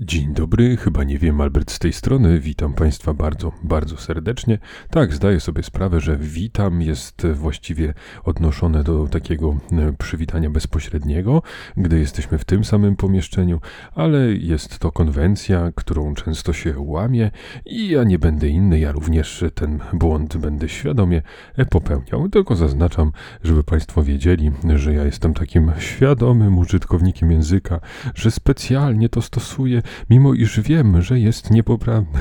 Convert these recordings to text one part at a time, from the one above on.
Dzień dobry, chyba nie wiem, Albert z tej strony. Witam Państwa bardzo, bardzo serdecznie. Tak, zdaję sobie sprawę, że witam jest właściwie odnoszone do takiego e, przywitania bezpośredniego, gdy jesteśmy w tym samym pomieszczeniu, ale jest to konwencja, którą często się łamie i ja nie będę inny, ja również ten błąd będę świadomie popełniał. Tylko zaznaczam, żeby Państwo wiedzieli, że ja jestem takim świadomym użytkownikiem języka, że specjalnie to stosuję mimo iż wiem, że jest niepoprawny.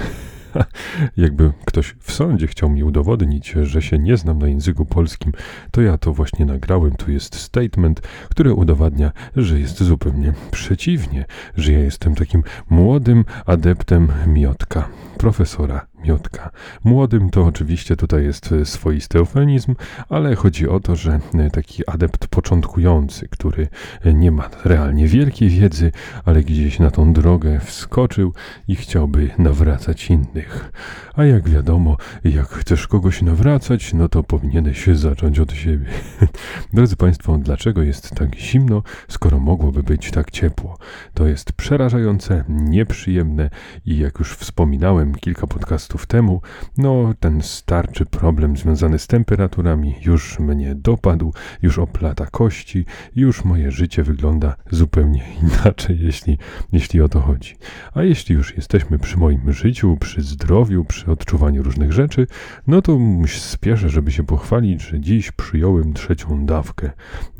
Jakby ktoś w sądzie chciał mi udowodnić, że się nie znam na języku polskim, to ja to właśnie nagrałem. Tu jest statement, który udowadnia, że jest zupełnie przeciwnie, że ja jestem takim młodym adeptem miotka, profesora miotka. Młodym to oczywiście tutaj jest e, swoisty eufemizm, ale chodzi o to, że e, taki adept początkujący, który e, nie ma realnie wielkiej wiedzy, ale gdzieś na tą drogę wskoczył i chciałby nawracać innych. A jak wiadomo, jak chcesz kogoś nawracać, no to powinieneś zacząć od siebie. Drodzy Państwo, dlaczego jest tak zimno, skoro mogłoby być tak ciepło? To jest przerażające, nieprzyjemne i jak już wspominałem kilka podcastów temu, no ten starczy problem związany z temperaturami już mnie dopadł, już oplata kości, już moje życie wygląda zupełnie inaczej, jeśli, jeśli o to chodzi. A jeśli już jesteśmy przy moim życiu, przy zdrowiu, przy odczuwaniu różnych rzeczy, no to spieszę, żeby się pochwalić, że dziś przyjąłem trzecią dawkę,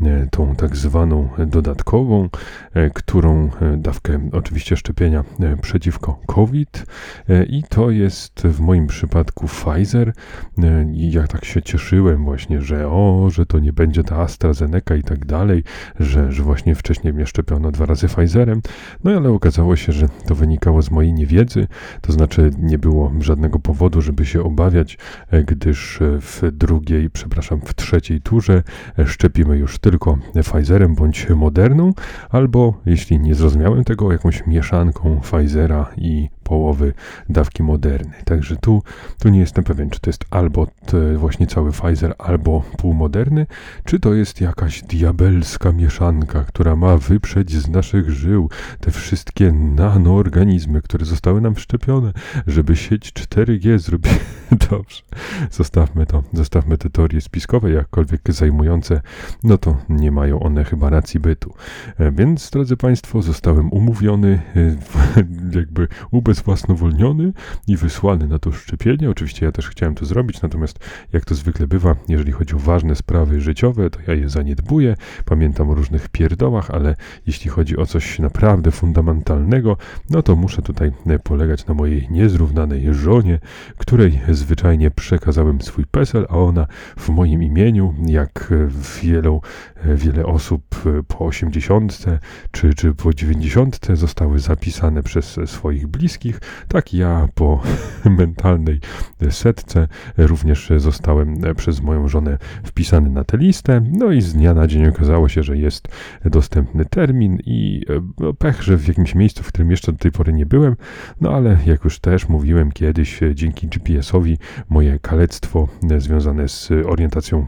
e, tą tak zwaną dodatkową, e, którą e, dawkę oczywiście szczepienia przeciwko COVID i to jest w moim przypadku Pfizer. E, i ja tak się cieszyłem właśnie, że o, że to nie będzie ta AstraZeneca i tak dalej, że, że właśnie wcześniej mnie szczepiono dwa razy Pfizerem, no ale okazało się, że to wynikało z mojej niewiedzy, to znaczy nie było żadnego powodu, żeby się obawiać, e, gdyż w drugiej, przepraszam, w trzeciej turze e, szczepimy już tylko Pfizerem bądź Moderną, albo jeśli nie zrozumiałem tego, jakąś mieszanką Pfizera i połowy dawki Moderny. Także tu, tu nie jestem pewien, czy to jest albo właśnie cały Pfizer, albo półmoderny, czy to jest jakaś diabelska mieszanka, która ma wyprzeć z naszych żył te wszystkie nanoorganizmy, które zostały nam wszczepione, żeby sieć 4G zrobić. Dobrze, zostawmy to, zostawmy te teorie spiskowe, jakkolwiek zajmujące, no to nie mają one chyba racji bytu. E, więc, drodzy Państwo, zostałem umówiony, e, jakby ubezwłasnowolniony i wysłany na to szczepienie. Oczywiście ja też chciałem to zrobić, natomiast jak to zwykle bywa, jeżeli chodzi o ważne sprawy życiowe, to ja je zaniedbuję. Pamiętam o różnych pierdołach, ale jeśli chodzi o coś naprawdę fundamentalnego, no to muszę tutaj polegać na mojej niezrównanej żonie, której zwyczajnie przekazałem swój PESEL, a ona w moim imieniu, jak wielu, wiele osób po 80 czy, czy po 90 zostały zapisane przez swoich bliskich, tak ja po mentalnej setce również zostałem przez moją żonę wpisany na tę listę. No i z dnia na dzień okazało się, że jest dostępny termin i no, pech, że w jakimś miejscu, w którym jeszcze do tej pory nie byłem, no ale jak już też mówiłem kiedyś, dzięki GPS-owi moje kalectwo e, związane z orientacją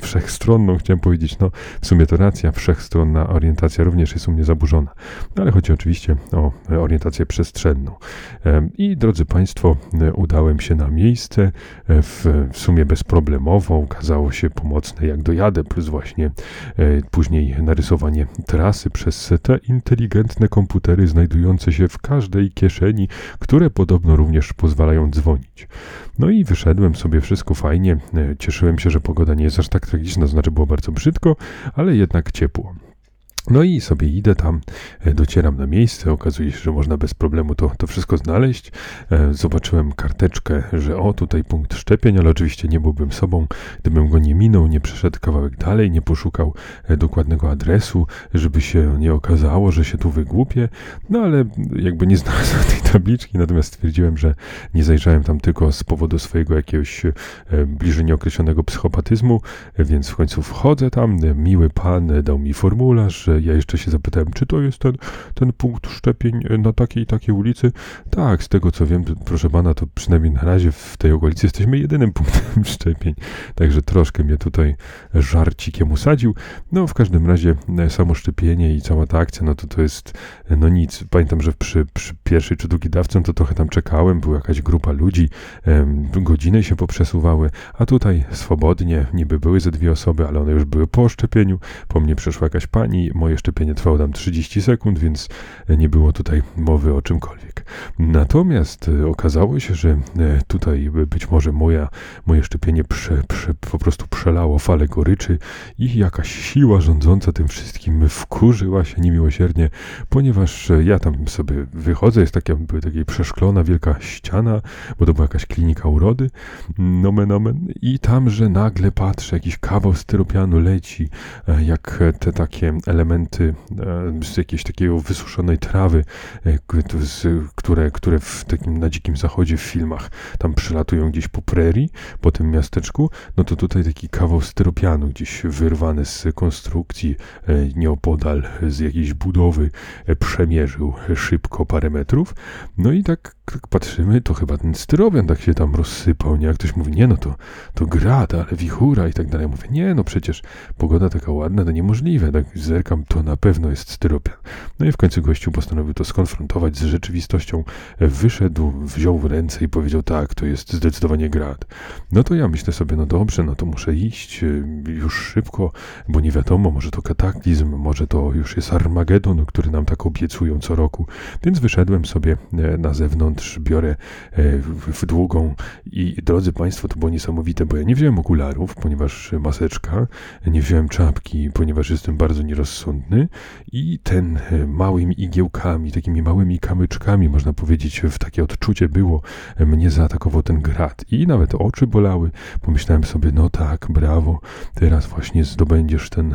wszechstronną, chciałem powiedzieć, no w sumie to racja, wszechstronna orientacja również jest u mnie zaburzona, no, ale chodzi oczywiście o orientację przestrzenną. E, I drodzy Państwo, e, udałem się na miejsce w, w sumie bezproblemowo, okazało się pomocne jak dojadę, plus właśnie później narysowanie trasy przez te inteligentne komputery znajdujące się w każdej kieszeni, które podobno również pozwalają dzwonić. No i wyszedłem sobie, wszystko fajnie. E, cieszyłem się, że pogoda nie jest aż tak tragiczna, znaczy było bardzo brzydko, ale jednak ciepło. No i sobie idę tam, e, docieram na miejsce, okazuje się, że można bez problemu to, to wszystko znaleźć. E, zobaczyłem karteczkę, że o, tutaj punkt szczepień, ale oczywiście nie byłbym sobą, gdybym go nie minął, nie przeszedł kawałek dalej, nie poszukał e, dokładnego adresu, żeby się nie okazało, że się tu wygłupię. No ale jakby nie znalazłem tej tabliczki, natomiast stwierdziłem, że nie zajrzałem tam tylko z powodu swojego jakiegoś bliżej nieokreślonego psychopatyzmu, więc w końcu wchodzę tam, miły pan dał mi formularz, ja jeszcze się zapytałem, czy to jest ten, ten punkt szczepień na takiej i takiej ulicy? Tak, z tego co wiem, proszę pana, to przynajmniej na razie w tej okolicy jesteśmy jedynym punktem szczepień. Także troszkę mnie tutaj żarcikiem usadził. No w każdym razie e, samo szczepienie i cała ta akcja, no to to jest no nic. Pamiętam, że przy, przy pierwszej czy drugiej dawce, no to trochę tam czekałem, była jakaś grupa ludzi, godziny się poprzesuwały, a tutaj swobodnie, niby były ze dwie osoby, ale one już były po szczepieniu. Po mnie przeszła jakaś pani, moje szczepienie trwało tam 30 sekund, więc nie było tutaj mowy o czymkolwiek. Natomiast e, okazało się, że e, tutaj być może moja, moje szczepienie prze, prze, po prostu przelało falę goryczy i jakaś siła rządząca tym wszystkim wkurzyła się niemiłosiernie, ponieważ e, ja tam sobie wychodzę, jest taka, taka przeszklona wielka ściana, bo to była jakaś klinika urody, nomen omen, i tam, że nagle patrzę, jakiś kawał styropianu leci, jak te takie elementy z jakiejś takiego wysuszonej trawy, które, które w takim na dzikim zachodzie w filmach tam przylatują gdzieś po prerii, po tym miasteczku, no to tutaj taki kawał styropianu gdzieś wyrwany z konstrukcji e, nieopodal z jakiejś budowy e, przemierzył szybko parę metrów. No i tak, tak patrzymy, to chyba ten styropian tak się tam rozsypał, nie? Jak ktoś mówi, nie no to, to grad, ale wichura i tak dalej. Mówię, nie no przecież pogoda taka ładna, to niemożliwe. Tak zerkam, to na pewno jest styropian. No i w końcu gościu postanowił to skonfrontować z rzeczywistością. Wyszedł, wziął w ręce i powiedział, tak, to jest zdecydowanie grad. No to ja myślę sobie, no dobrze, no to muszę iść y, już szybko, bo nie wiadomo, może to kataklizm, może to już jest Armagedon, który nam tak obiecują co roku. Więc wyszedłem sobie e, na zewnątrz, biorę e, w długą i drodzy Państwo, to było niesamowite, bo ja nie wziąłem okularów, ponieważ maseczka, nie wziąłem czapki, ponieważ jestem bardzo nierozsądny i ten e, małymi igiełkami, takimi małymi kamyczkami, można powiedzieć, w takie odczucie było, mnie zaatakował ten grad i nawet oczy bolały. Pomyślałem sobie, no tak, brawo, teraz właśnie zdobędziesz ten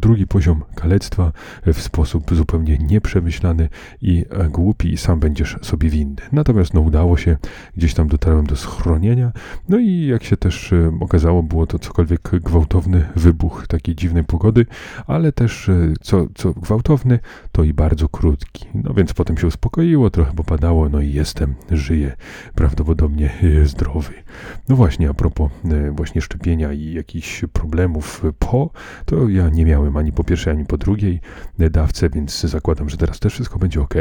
drugi poziom kalectwa w sposób zupełnie nieprzemyślany i głupi i sam będziesz sobie winny. Natomiast no udało się, gdzieś tam dotarłem do schronienia, no i jak się też e, okazało, było to cokolwiek gwałtowny wybuch takiej dziwnej pogody, ale też e, co, co gwałtowny, to i bardzo krótki. No więc potem się uspokoiło, trochę popadało, no i jestem, żyję, prawdopodobnie e, zdrowy. No właśnie, a propos właśnie szczepienia i jakichś problemów po, to ja nie miałem ani po pierwszej, ani po drugiej dawce, więc zakładam, że teraz też wszystko będzie ok.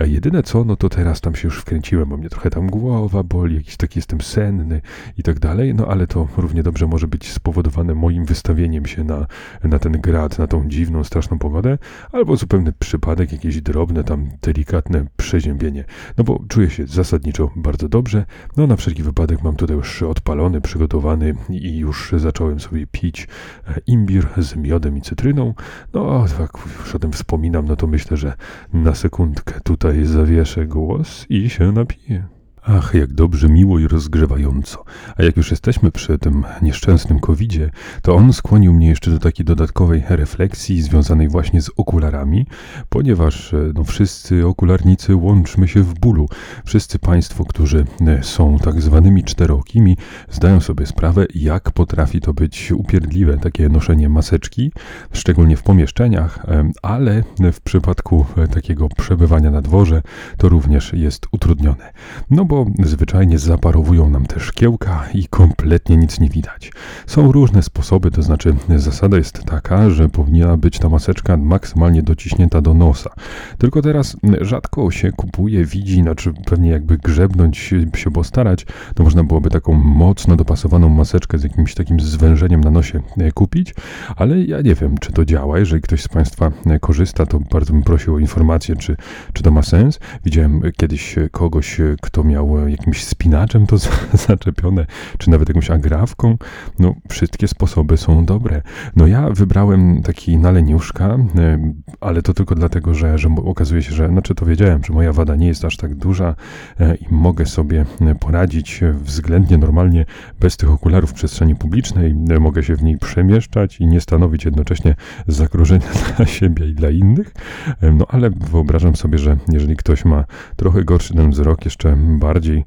Jedyne co, no to teraz tam się już wkręciłem, bo mnie trochę tam głowa boli, jakiś taki jestem senny i tak dalej, no ale to równie dobrze może być spowodowane moim wystawieniem się na, na ten grad, na tą dziwną, straszną pogodę, albo zupełny przypadek, jakieś drobne tam delikatne przeziębienie. No bo czuję się zasadniczo bardzo dobrze, no na wszelki wypadek mam tutaj już odpalony, przygotowany i już zacząłem sobie pić e, imbir z miodem i cytryną. No, jak już o tym wspominam, no to myślę, że na sekundkę tutaj zawieszę głos i się napiję. Ach, jak dobrze, miło i rozgrzewająco. A jak już jesteśmy przy tym nieszczęsnym covidzie, to on skłonił mnie jeszcze do takiej dodatkowej refleksji związanej właśnie z okularami, ponieważ e, no, wszyscy okularnicy łączmy się w bólu. Wszyscy Państwo, którzy e, są tak zwanymi czterokimi, zdają sobie sprawę, jak potrafi to być upierdliwe takie noszenie maseczki, szczególnie w pomieszczeniach, e, ale w przypadku takiego przebywania na dworze to również jest utrudnione. No bo zwyczajnie zaparowują nam te szkiełka i kompletnie nic nie widać. Są różne sposoby, to znaczy zasada jest taka, że powinna być ta maseczka maksymalnie dociśnięta do nosa. Tylko teraz rzadko się kupuje, widzi, znaczy pewnie jakby grzebnąć się postarać, to można byłoby taką mocno dopasowaną maseczkę z jakimś takim zwężeniem na nosie e, kupić, ale ja nie wiem, czy to działa. Jeżeli ktoś z Państwa e, korzysta, to bardzo bym prosił o informację, czy, czy to ma sens. Widziałem kiedyś kogoś, kto miał miał jakimś spinaczem to zaczepione, czy nawet jakąś agrawką. No, wszystkie sposoby są dobre. No ja wybrałem taki na leniuszka, e, ale to tylko dlatego, że, że okazuje się, że, znaczy to wiedziałem, że moja wada nie jest aż tak duża e, i mogę sobie e, poradzić względnie normalnie bez tych okularów w przestrzeni publicznej. Mogę się w niej przemieszczać i nie stanowić jednocześnie zagrożenia dla siebie i dla innych. No ale wyobrażam sobie, że jeżeli ktoś ma trochę gorszy ten wzrok, jeszcze bardzo bardziej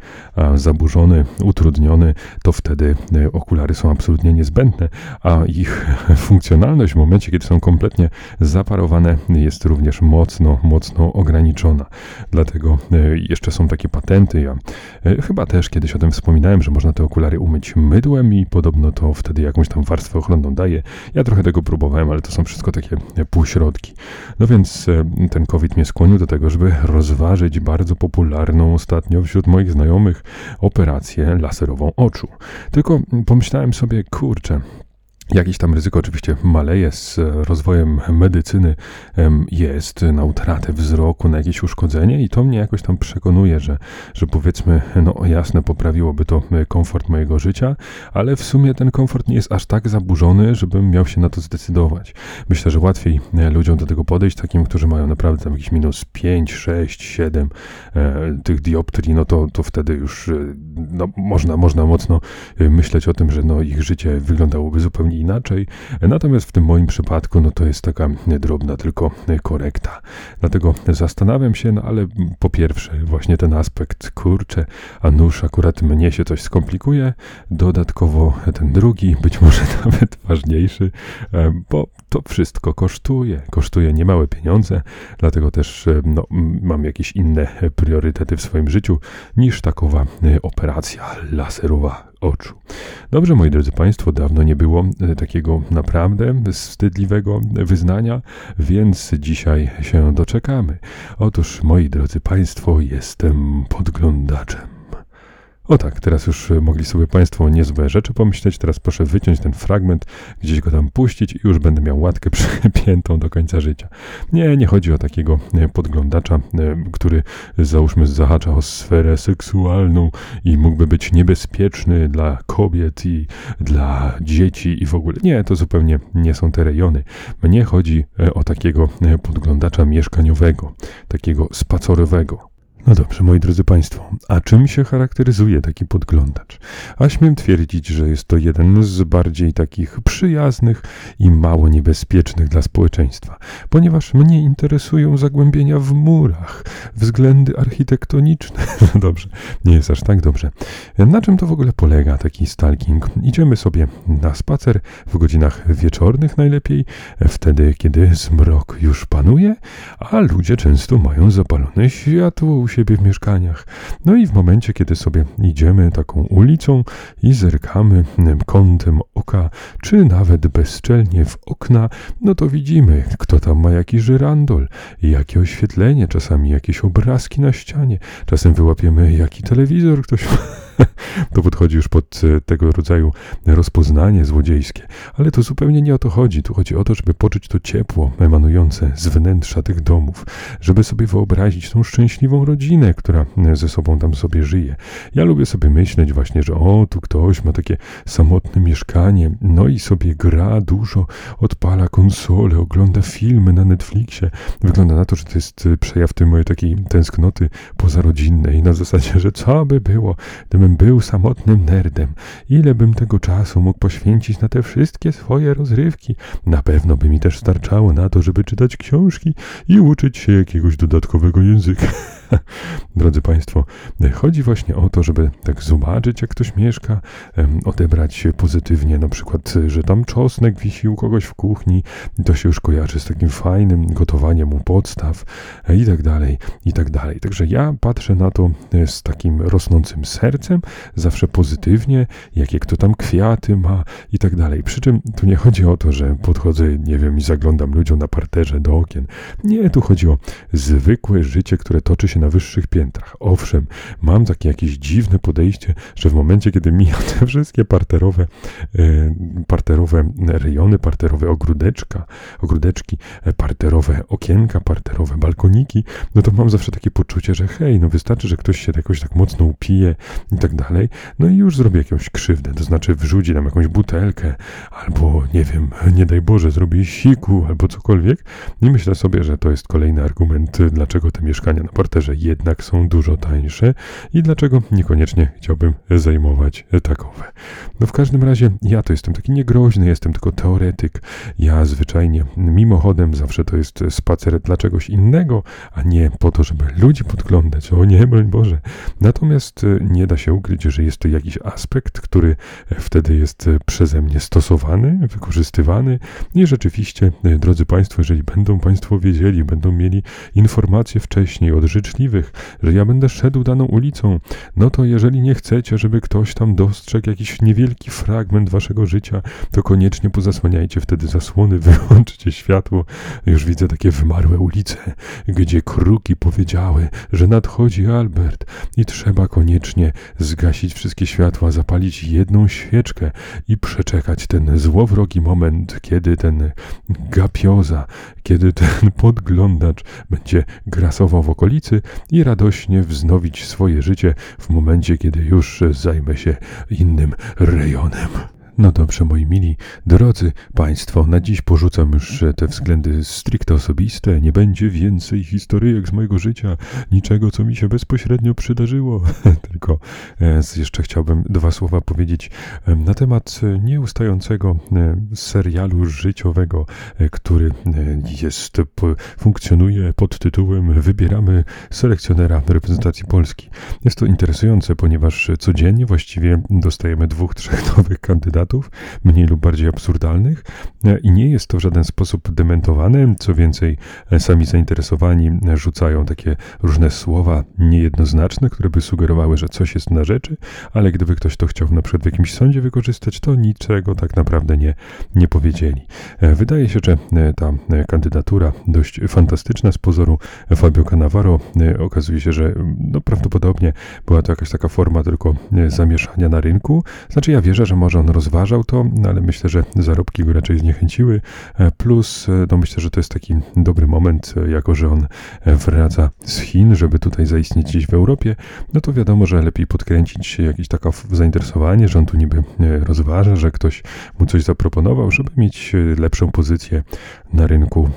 zaburzony, utrudniony, to wtedy okulary są absolutnie niezbędne, a ich funkcjonalność w momencie, kiedy są kompletnie zaparowane, jest również mocno, mocno ograniczona. Dlatego jeszcze są takie patenty. Ja chyba też kiedyś o tym wspominałem, że można te okulary umyć mydłem i podobno to wtedy jakąś tam warstwę ochronną daje. Ja trochę tego próbowałem, ale to są wszystko takie półśrodki. No więc e, ten COVID mnie skłonił do tego, żeby rozważyć bardzo popularną ostatnio wśród moich znajomych operację laserową oczu. Tylko pomyślałem sobie, kurczę, Jakieś tam ryzyko oczywiście maleje z rozwojem medycyny, jest na utratę wzroku, na jakieś uszkodzenie i to mnie jakoś tam przekonuje, że, że powiedzmy, no jasne, poprawiłoby to komfort mojego życia, ale w sumie ten komfort nie jest aż tak zaburzony, żebym miał się na to zdecydować. Myślę, że łatwiej e, ludziom do tego podejść, takim, którzy mają naprawdę tam jakiś minus 5, 6, 7 e, tych dioptrii, no to, to wtedy już e, no, można, można mocno e, myśleć o tym, że no, ich życie wyglądałoby zupełnie inaczej. Natomiast w tym moim przypadku, no to jest taka drobna tylko korekta. Dlatego zastanawiam się, no ale po pierwsze, właśnie ten aspekt, kurczę, a nóż akurat mnie się coś skomplikuje. Dodatkowo ten drugi, być może nawet ważniejszy, e, bo to wszystko kosztuje. Kosztuje niemałe pieniądze, dlatego też e, no, mam jakieś inne priorytety w swoim życiu niż takowa e, operacja laserowa oczu. Dobrze, moi drodzy Państwo, dawno nie było e, takiego naprawdę wstydliwego wyznania, więc dzisiaj się doczekamy. Otóż, moi drodzy Państwo, jestem podglądaczem. O tak, teraz już e, mogli sobie Państwo niezłe rzeczy pomyśleć. Teraz proszę wyciąć ten fragment, gdzieś go tam puścić i już będę miał łatkę przypiętą do końca życia. Nie, nie chodzi o takiego e, podglądacza, e, który załóżmy zahacza o sferę seksualną i mógłby być niebezpieczny dla kobiet i dla dzieci i w ogóle. Nie, to zupełnie nie są te rejony. Mnie chodzi o takiego podglądacza mieszkaniowego, takiego spacerowego no dobrze, moi drodzy Państwo, a czym się charakteryzuje taki podglądacz? A śmiem twierdzić, że jest to jeden z bardziej takich przyjaznych i mało niebezpiecznych dla społeczeństwa, ponieważ mnie interesują zagłębienia w murach, względy architektoniczne. No dobrze, nie jest aż tak dobrze. Na czym to w ogóle polega taki stalking? Idziemy sobie na spacer w godzinach wieczornych najlepiej, wtedy kiedy zmrok już panuje, a ludzie często mają zapalone światło siebie w mieszkaniach. No i w momencie, kiedy sobie idziemy taką ulicą i zerkamy kątem oka, czy nawet bezczelnie w okna, no to widzimy, kto tam ma jakiś żyrandol, jakie oświetlenie, czasami jakieś obrazki na ścianie, czasem wyłapiemy jaki telewizor ktoś ma. To podchodzi już pod e, tego rodzaju rozpoznanie złodziejskie. Ale to zupełnie nie o to chodzi. Tu chodzi o to, żeby poczuć to ciepło emanujące z wnętrza tych domów, żeby sobie wyobrazić tą szczęśliwą rodzinę, która e, ze sobą tam sobie żyje. Ja lubię sobie myśleć właśnie, że o, tu ktoś ma takie samotne mieszkanie, no i sobie gra dużo, odpala konsolę, ogląda filmy na Netflixie. Wygląda na to, że to jest e, przejaw tej mojej takiej tęsknoty pozarodzinnej, na zasadzie, że co by było, gdybym gdybym był samotnym nerdem, ile bym tego czasu mógł poświęcić na te wszystkie swoje rozrywki? Na pewno by mi też starczało na to, żeby czytać książki i uczyć się jakiegoś dodatkowego języka. Drodzy Państwo, chodzi właśnie o to, żeby tak zobaczyć, jak ktoś mieszka, odebrać pozytywnie, na przykład, że tam czosnek wisi u kogoś w kuchni, to się już kojarzy z takim fajnym gotowaniem u podstaw e, i tak dalej, i tak dalej. Także ja patrzę na to e, z takim rosnącym sercem, zawsze pozytywnie, jakie kto tam kwiaty ma i tak dalej. Przy czym tu nie chodzi o to, że podchodzę, nie wiem, i zaglądam ludziom na parterze do okien. Nie, tu chodzi o zwykłe życie, które toczy się na wyższych piętrach. Owszem, mam takie jakieś dziwne podejście, że w momencie, kiedy mijam te wszystkie parterowe, e, parterowe rejony, parterowe ogródeczka, ogródeczki, e, parterowe okienka, parterowe balkoniki, no to mam zawsze takie poczucie, że hej, no wystarczy, że ktoś się jakoś tak mocno upije i tak dalej, no i już zrobi jakąś krzywdę, to znaczy wrzuci tam jakąś butelkę, albo nie wiem, nie daj Boże, zrobi siku, albo cokolwiek. I myślę sobie, że to jest kolejny argument, dlaczego te mieszkania na parterze jednak są dużo tańsze i dlaczego niekoniecznie chciałbym zajmować takowe. No w każdym razie ja to jestem taki niegroźny, jestem tylko teoretyk. Ja zwyczajnie mimochodem zawsze to jest spacer dla czegoś innego, a nie po to, żeby ludzi podglądać. O nie, broń Boże. Natomiast e, nie da się ukryć, że jest to jakiś aspekt, który wtedy jest przeze mnie stosowany, wykorzystywany i rzeczywiście, e, drodzy Państwo, jeżeli będą Państwo wiedzieli, będą mieli informacje wcześniej od życzliwych, że ja będę szedł daną ulicą, no to jeżeli nie chcecie, żeby ktoś tam dostrzegł jakiś niewielki fragment waszego życia, to koniecznie pozasłaniajcie wtedy zasłony, wyłączcie światło. Już widzę takie wymarłe ulice, gdzie kruki powiedziały, że nadchodzi Albert i trzeba koniecznie zgasić wszystkie światła, zapalić jedną świeczkę i przeczekać ten złowrogi moment, kiedy ten gapioza, kiedy ten podglądacz będzie grasował w okolicy i radośnie wznowić swoje życie w momencie, kiedy już zajmę się innym rejonem. No dobrze, moi mili, drodzy Państwo, na dziś porzucam już te względy stricte osobiste. Nie będzie więcej historyjek z mojego życia, niczego, co mi się bezpośrednio przydarzyło. Tylko e, jeszcze chciałbym dwa słowa powiedzieć e, na temat nieustającego e, serialu życiowego, który jest, funkcjonuje pod tytułem Wybieramy selekcjonera reprezentacji Polski. Jest to interesujące, ponieważ codziennie właściwie dostajemy dwóch, trzech nowych kandydatów mniej lub bardziej absurdalnych, e, i nie jest to w żaden sposób dementowane. Co więcej, e, sami zainteresowani e, rzucają takie różne słowa niejednoznaczne, które by sugerowały, że coś jest na rzeczy, ale gdyby ktoś to chciał na przykład w jakimś sądzie wykorzystać, to niczego tak naprawdę nie, nie powiedzieli. Wydaje się, że ta kandydatura dość fantastyczna z pozoru Fabio Cannavaro okazuje się, że no, prawdopodobnie była to jakaś taka forma tylko zamieszania na rynku. Znaczy ja wierzę, że może on rozważać rozważał to, no ale myślę, że zarobki go raczej zniechęciły. E, plus, e, no myślę, że to jest taki dobry moment, e, jako że on wraca z Chin, żeby tutaj zaistnieć gdzieś w Europie, no to wiadomo, że lepiej podkręcić jakieś takie zainteresowanie, że on tu niby rozważa, że ktoś mu coś zaproponował, żeby mieć lepszą pozycję na rynku,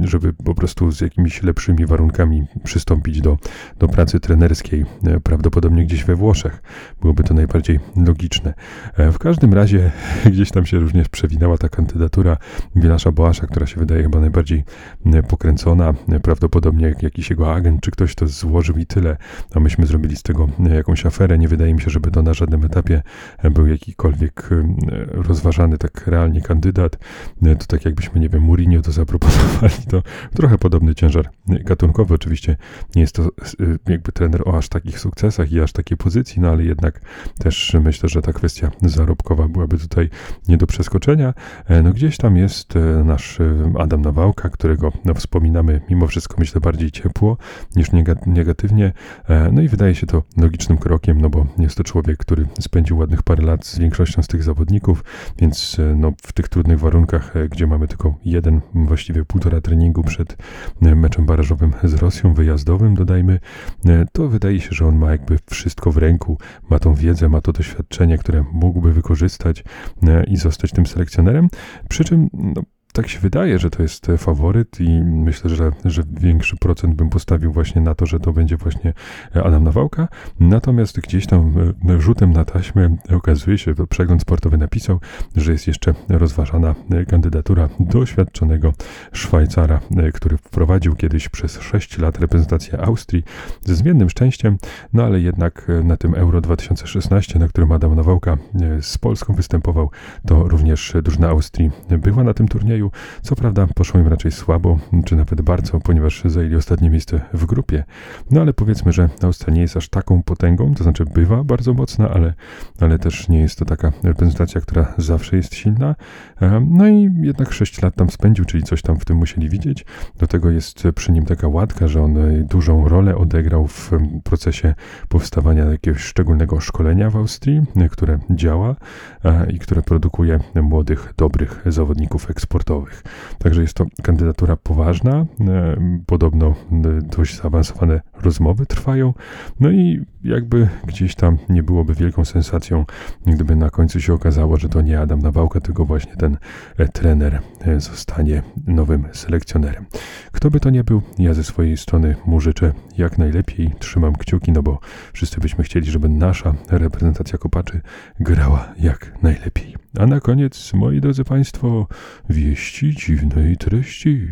żeby po prostu z jakimiś lepszymi warunkami przystąpić do, do pracy trenerskiej, prawdopodobnie gdzieś we Włoszech. Byłoby to najbardziej logiczne. W każdym razie gdzieś tam się również przewinęła ta kandydatura Bilasza Boasza, która się wydaje chyba najbardziej e, pokręcona. Prawdopodobnie jakiś jego agent czy ktoś to złożył i tyle, a myśmy zrobili z tego e, jakąś aferę. Nie wydaje mi się, żeby to na żadnym etapie e, był jakikolwiek rozważany tak realnie kandydat. To tak jakbyśmy, nie wiem, Mourinho to zaproponowali, to trochę podobny ciężar gatunkowy. Oczywiście nie jest to jakby trener o aż takich sukcesach i aż takiej pozycji, no ale jednak też myślę, że ta kwestia zarobkowa byłaby tutaj nie do przeskoczenia. E, no gdzieś tam jest e, nasz e, Adam Nawałka, którego no, wspominamy mimo wszystko myślę bardziej ciepło niż negatywnie. No i wydaje się to logicznym krokiem, no bo jest to człowiek, który spędził ładnych parę lat z większością z tych zawodników, więc no, w tych trudnych warunkach, gdzie mamy tylko jeden, właściwie półtora treningu przed meczem barażowym z Rosją, wyjazdowym dodajmy, to wydaje się, że on ma jakby wszystko w ręku, ma tą wiedzę, ma to doświadczenie, które mógłby wykorzystać wykorzystać e, i zostać tym selekcjonerem. Przy czym no, tak się wydaje, że to jest faworyt i myślę, że, że większy procent bym postawił właśnie na to, że to będzie właśnie Adam Nawałka. Natomiast gdzieś tam e, rzutem na taśmę okazuje się, że przegląd sportowy napisał, że jest jeszcze rozważana kandydatura doświadczonego Szwajcara, e, który wprowadził kiedyś przez 6 lat reprezentację Austrii ze zmiennym szczęściem, no ale jednak e, na tym Euro 2016, na którym Adam Nawałka z Polską występował, to również drużyna Austrii była na tym turnieju co prawda poszło im raczej słabo, czy nawet bardzo, ponieważ zajęli ostatnie miejsce w grupie. No ale powiedzmy, że Austria nie jest aż taką potęgą, to znaczy bywa bardzo mocna, ale, ale też nie jest to taka reprezentacja, która zawsze jest silna. No i jednak 6 lat tam spędził, czyli coś tam w tym musieli widzieć. Do tego jest przy nim taka łatka, że on dużą rolę odegrał w procesie powstawania jakiegoś szczególnego szkolenia w Austrii, które działa i które produkuje młodych, dobrych zawodników eksportowych sportowych. Także jest to kandydatura poważna, e, podobno e, dość zaawansowane rozmowy trwają, no i jakby gdzieś tam nie byłoby wielką sensacją, gdyby na końcu się okazało, że to nie Adam Nawałka, tylko właśnie ten trener zostanie nowym selekcjonerem. Kto by to nie był, ja ze swojej strony mu życzę jak najlepiej, trzymam kciuki, no bo wszyscy byśmy chcieli, żeby nasza reprezentacja kopaczy grała jak najlepiej. A na koniec, moi drodzy Państwo, wieści dziwnej treści.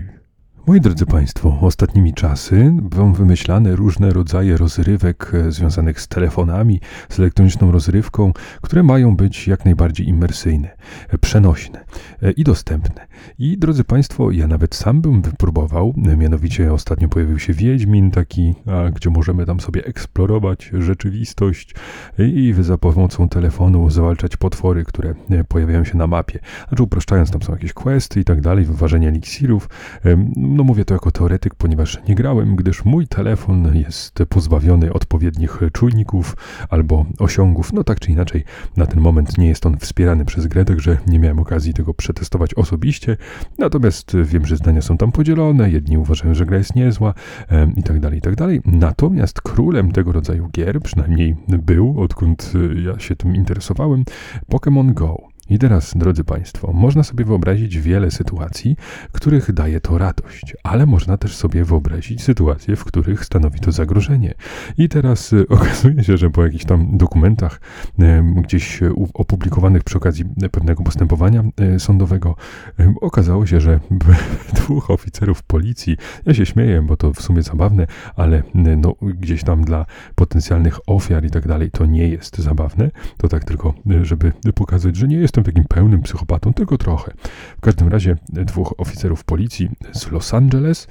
Moi drodzy Państwo, ostatnimi czasy są wymyślane różne rodzaje rozrywek e, związanych z telefonami, z elektroniczną rozrywką, które mają być jak najbardziej imersyjne, e, przenośne e, i dostępne. I drodzy Państwo, ja nawet sam bym wypróbował, mianowicie ostatnio pojawił się Wiedźmin taki, gdzie możemy tam sobie eksplorować rzeczywistość i za pomocą telefonu zwalczać potwory, które pojawiają się na mapie. Znaczy upraszczając, tam są jakieś questy i tak dalej, wyważenie eliksirów no mówię to jako teoretyk, ponieważ nie grałem, gdyż mój telefon jest pozbawiony odpowiednich czujników albo osiągów. No tak czy inaczej, na ten moment nie jest on wspierany przez grę, także nie miałem okazji tego przetestować osobiście. Natomiast wiem, że zdania są tam podzielone, jedni uważają, że gra jest niezła i tak dalej, i tak dalej. Natomiast królem tego rodzaju gier, przynajmniej był, odkąd ja się tym interesowałem, Pokémon Go. I teraz, drodzy Państwo, można sobie wyobrazić wiele sytuacji, których daje to radość, ale można też sobie wyobrazić sytuacje, w których stanowi to zagrożenie. I teraz y, okazuje się, że po jakichś tam dokumentach y, gdzieś opublikowanych przy okazji pewnego postępowania y, sądowego okazało się, że dwóch oficerów policji, ja się śmieję, bo to w sumie zabawne, ale no, gdzieś tam dla potencjalnych ofiar i tak dalej to nie jest zabawne. To tak tylko, żeby pokazać, że nie jest jestem takim pełnym psychopatą, tylko trochę. W każdym razie dwóch oficerów policji z Los Angeles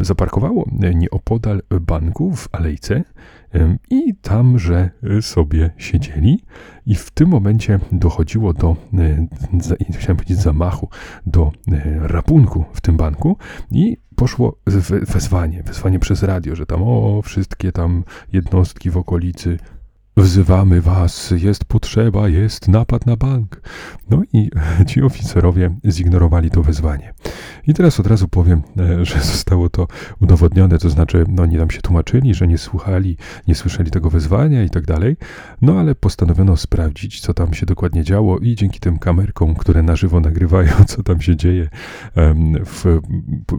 zaparkowało nieopodal banku w alejce i tamże sobie siedzieli i w tym momencie dochodziło do, chciałem powiedzieć zamachu, do rapunku w tym banku i poszło wezwanie, wezwanie przez radio, że tam o, wszystkie tam jednostki w okolicy Wzywamy was, jest potrzeba, jest napad na bank. No i ci oficerowie zignorowali to wezwanie. I teraz od razu powiem, e, że zostało to udowodnione, to znaczy, no oni tam się tłumaczyli, że nie słuchali, nie słyszeli tego wezwania i tak dalej. No ale postanowiono sprawdzić, co tam się dokładnie działo i dzięki tym kamerkom, które na żywo nagrywają, co tam się dzieje w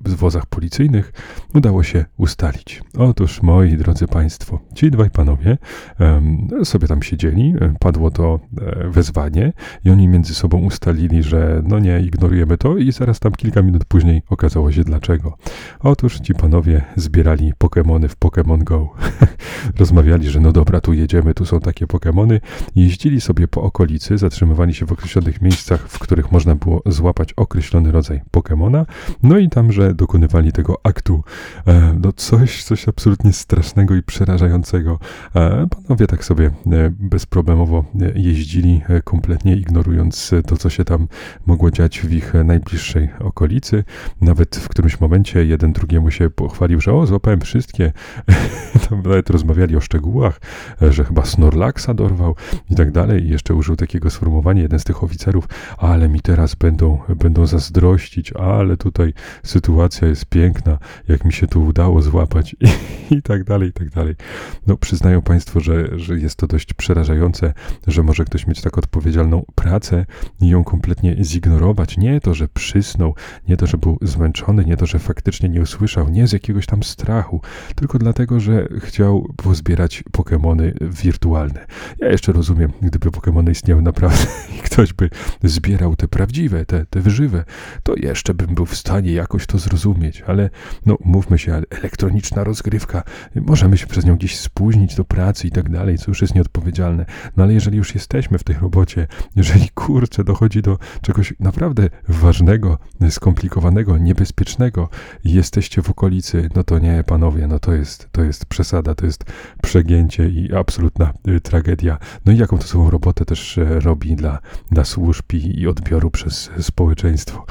wozach policyjnych, udało się ustalić. Otóż, moi drodzy Państwo, ci dwaj panowie sobie tam siedzieli, e, padło to e, wezwanie i oni między sobą ustalili, że no nie, ignorujemy to i zaraz tam kilka minut później okazało się dlaczego. Otóż ci panowie zbierali Pokémony w Pokémon Go. Rozmawiali, że no dobra, tu jedziemy, tu są takie Pokémony. Jeździli sobie po okolicy, zatrzymywali się w określonych miejscach, w których można było złapać określony rodzaj Pokémona. No i tam, że dokonywali tego aktu, e, no coś, coś absolutnie strasznego i przerażającego. Panowie tak sobie sobie e, bezproblemowo e, jeździli, e, kompletnie ignorując to, co się tam mogło dziać w ich najbliższej okolicy. Nawet w którymś momencie jeden drugiemu się pochwalił, że o, złapałem wszystkie. tam nawet rozmawiali o szczegółach, że chyba Snorlaxa dorwał i tak dalej. I jeszcze użył takiego sformułowania jeden z tych oficerów, ale mi teraz będą, będą zazdrościć, ale tutaj sytuacja jest piękna, jak mi się tu udało złapać i, i tak dalej, i tak dalej. No przyznają Państwo, że, że jest to dość przerażające, że może ktoś mieć tak odpowiedzialną pracę i ją kompletnie zignorować. Nie to, że przysnął, nie to, że był zmęczony, nie to, że faktycznie nie usłyszał, nie z jakiegoś tam strachu, tylko dlatego, że chciał pozbierać Pokémony wirtualne. Ja jeszcze rozumiem, gdyby Pokémony istniały naprawdę i ktoś by zbierał te prawdziwe, te, te wyżywe, to jeszcze bym był w stanie jakoś to zrozumieć, ale no mówmy się, elektroniczna rozgrywka, możemy się przez nią gdzieś spóźnić do pracy i tak dalej, co już jest nieodpowiedzialne. No ale jeżeli już jesteśmy w tej robocie, jeżeli kurczę dochodzi do czegoś naprawdę ważnego, skomplikowanego, niebezpiecznego i jesteście w okolicy, no to nie, panowie, no to jest, to jest przesada, to jest przegięcie i absolutna y, tragedia. No i jaką to sobą robotę też e, robi dla, dla służb i, odbioru przez społeczeństwo.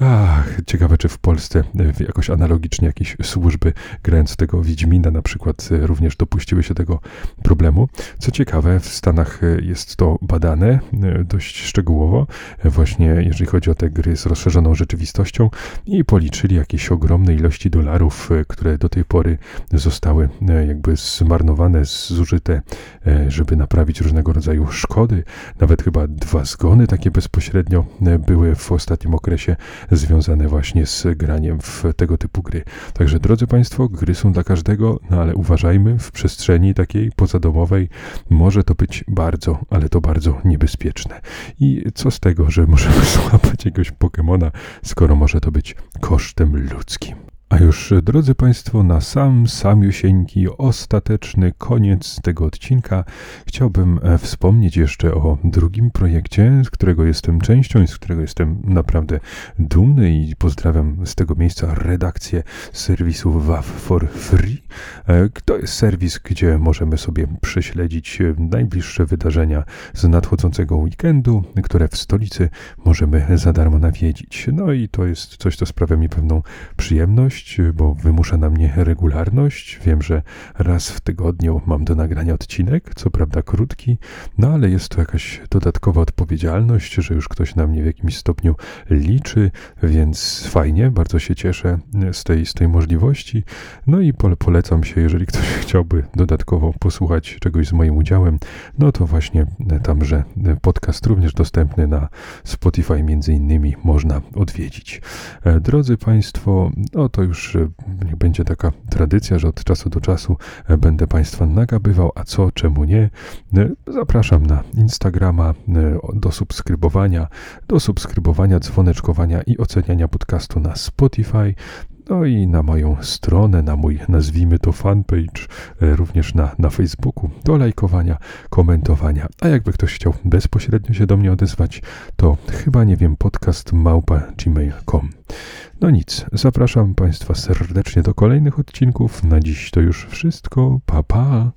Ach, ciekawe, czy w Polsce e, jakoś analogicznie jakieś służby, grając tego Wiedźmina na przykład, e, również dopuściły się tego problemu. Co ciekawe, w Stanach jest to badane dość szczegółowo, właśnie jeżeli chodzi o te gry z rozszerzoną rzeczywistością i policzyli jakieś ogromne ilości dolarów, które do tej pory zostały jakby zmarnowane, zużyte, żeby naprawić różnego rodzaju szkody. Nawet chyba dwa zgony takie bezpośrednio były w ostatnim okresie związane właśnie z graniem w tego typu gry. Także drodzy Państwo, gry są dla każdego, no ale uważajmy, w przestrzeni takiej pozadomowej może to być bardzo, ale to bardzo niebezpieczne. I co z tego, że możemy złapać jakiegoś Pokemona, skoro może to być kosztem ludzkim. A już, drodzy Państwo, na sam, samiusieńki, ostateczny koniec tego odcinka chciałbym e, wspomnieć jeszcze o drugim projekcie, z którego jestem częścią i z którego jestem naprawdę dumny i pozdrawiam z tego miejsca redakcję serwisu WAF for Free. E, to jest serwis, gdzie możemy sobie prześledzić e, najbliższe wydarzenia z nadchodzącego weekendu, które w stolicy możemy za darmo nawiedzić. No i to jest coś, co sprawia mi pewną przyjemność bo wymusza na mnie regularność. Wiem, że raz w tygodniu mam do nagrania odcinek, co prawda krótki, no ale jest to jakaś dodatkowa odpowiedzialność, że już ktoś na mnie w jakimś stopniu liczy, więc fajnie, bardzo się cieszę z tej, z tej możliwości. No i polecam się, jeżeli ktoś chciałby dodatkowo posłuchać czegoś z moim udziałem, no to właśnie tamże podcast również dostępny na Spotify między innymi można odwiedzić. E, drodzy Państwo, no to już e, niech będzie taka tradycja, że od czasu do czasu e, będę Państwa nagabywał, a co, czemu nie. E, zapraszam na Instagrama do subskrybowania, do subskrybowania, dzwoneczkowania i oceniania podcastu na Spotify. No i na moją stronę, na mój, nazwijmy to fanpage, również na, na Facebooku, do lajkowania, komentowania. A jakby ktoś chciał bezpośrednio się do mnie odezwać, to chyba nie wiem, podcast gmail.com. No nic, zapraszam Państwa serdecznie do kolejnych odcinków. Na dziś to już wszystko. Pa, pa.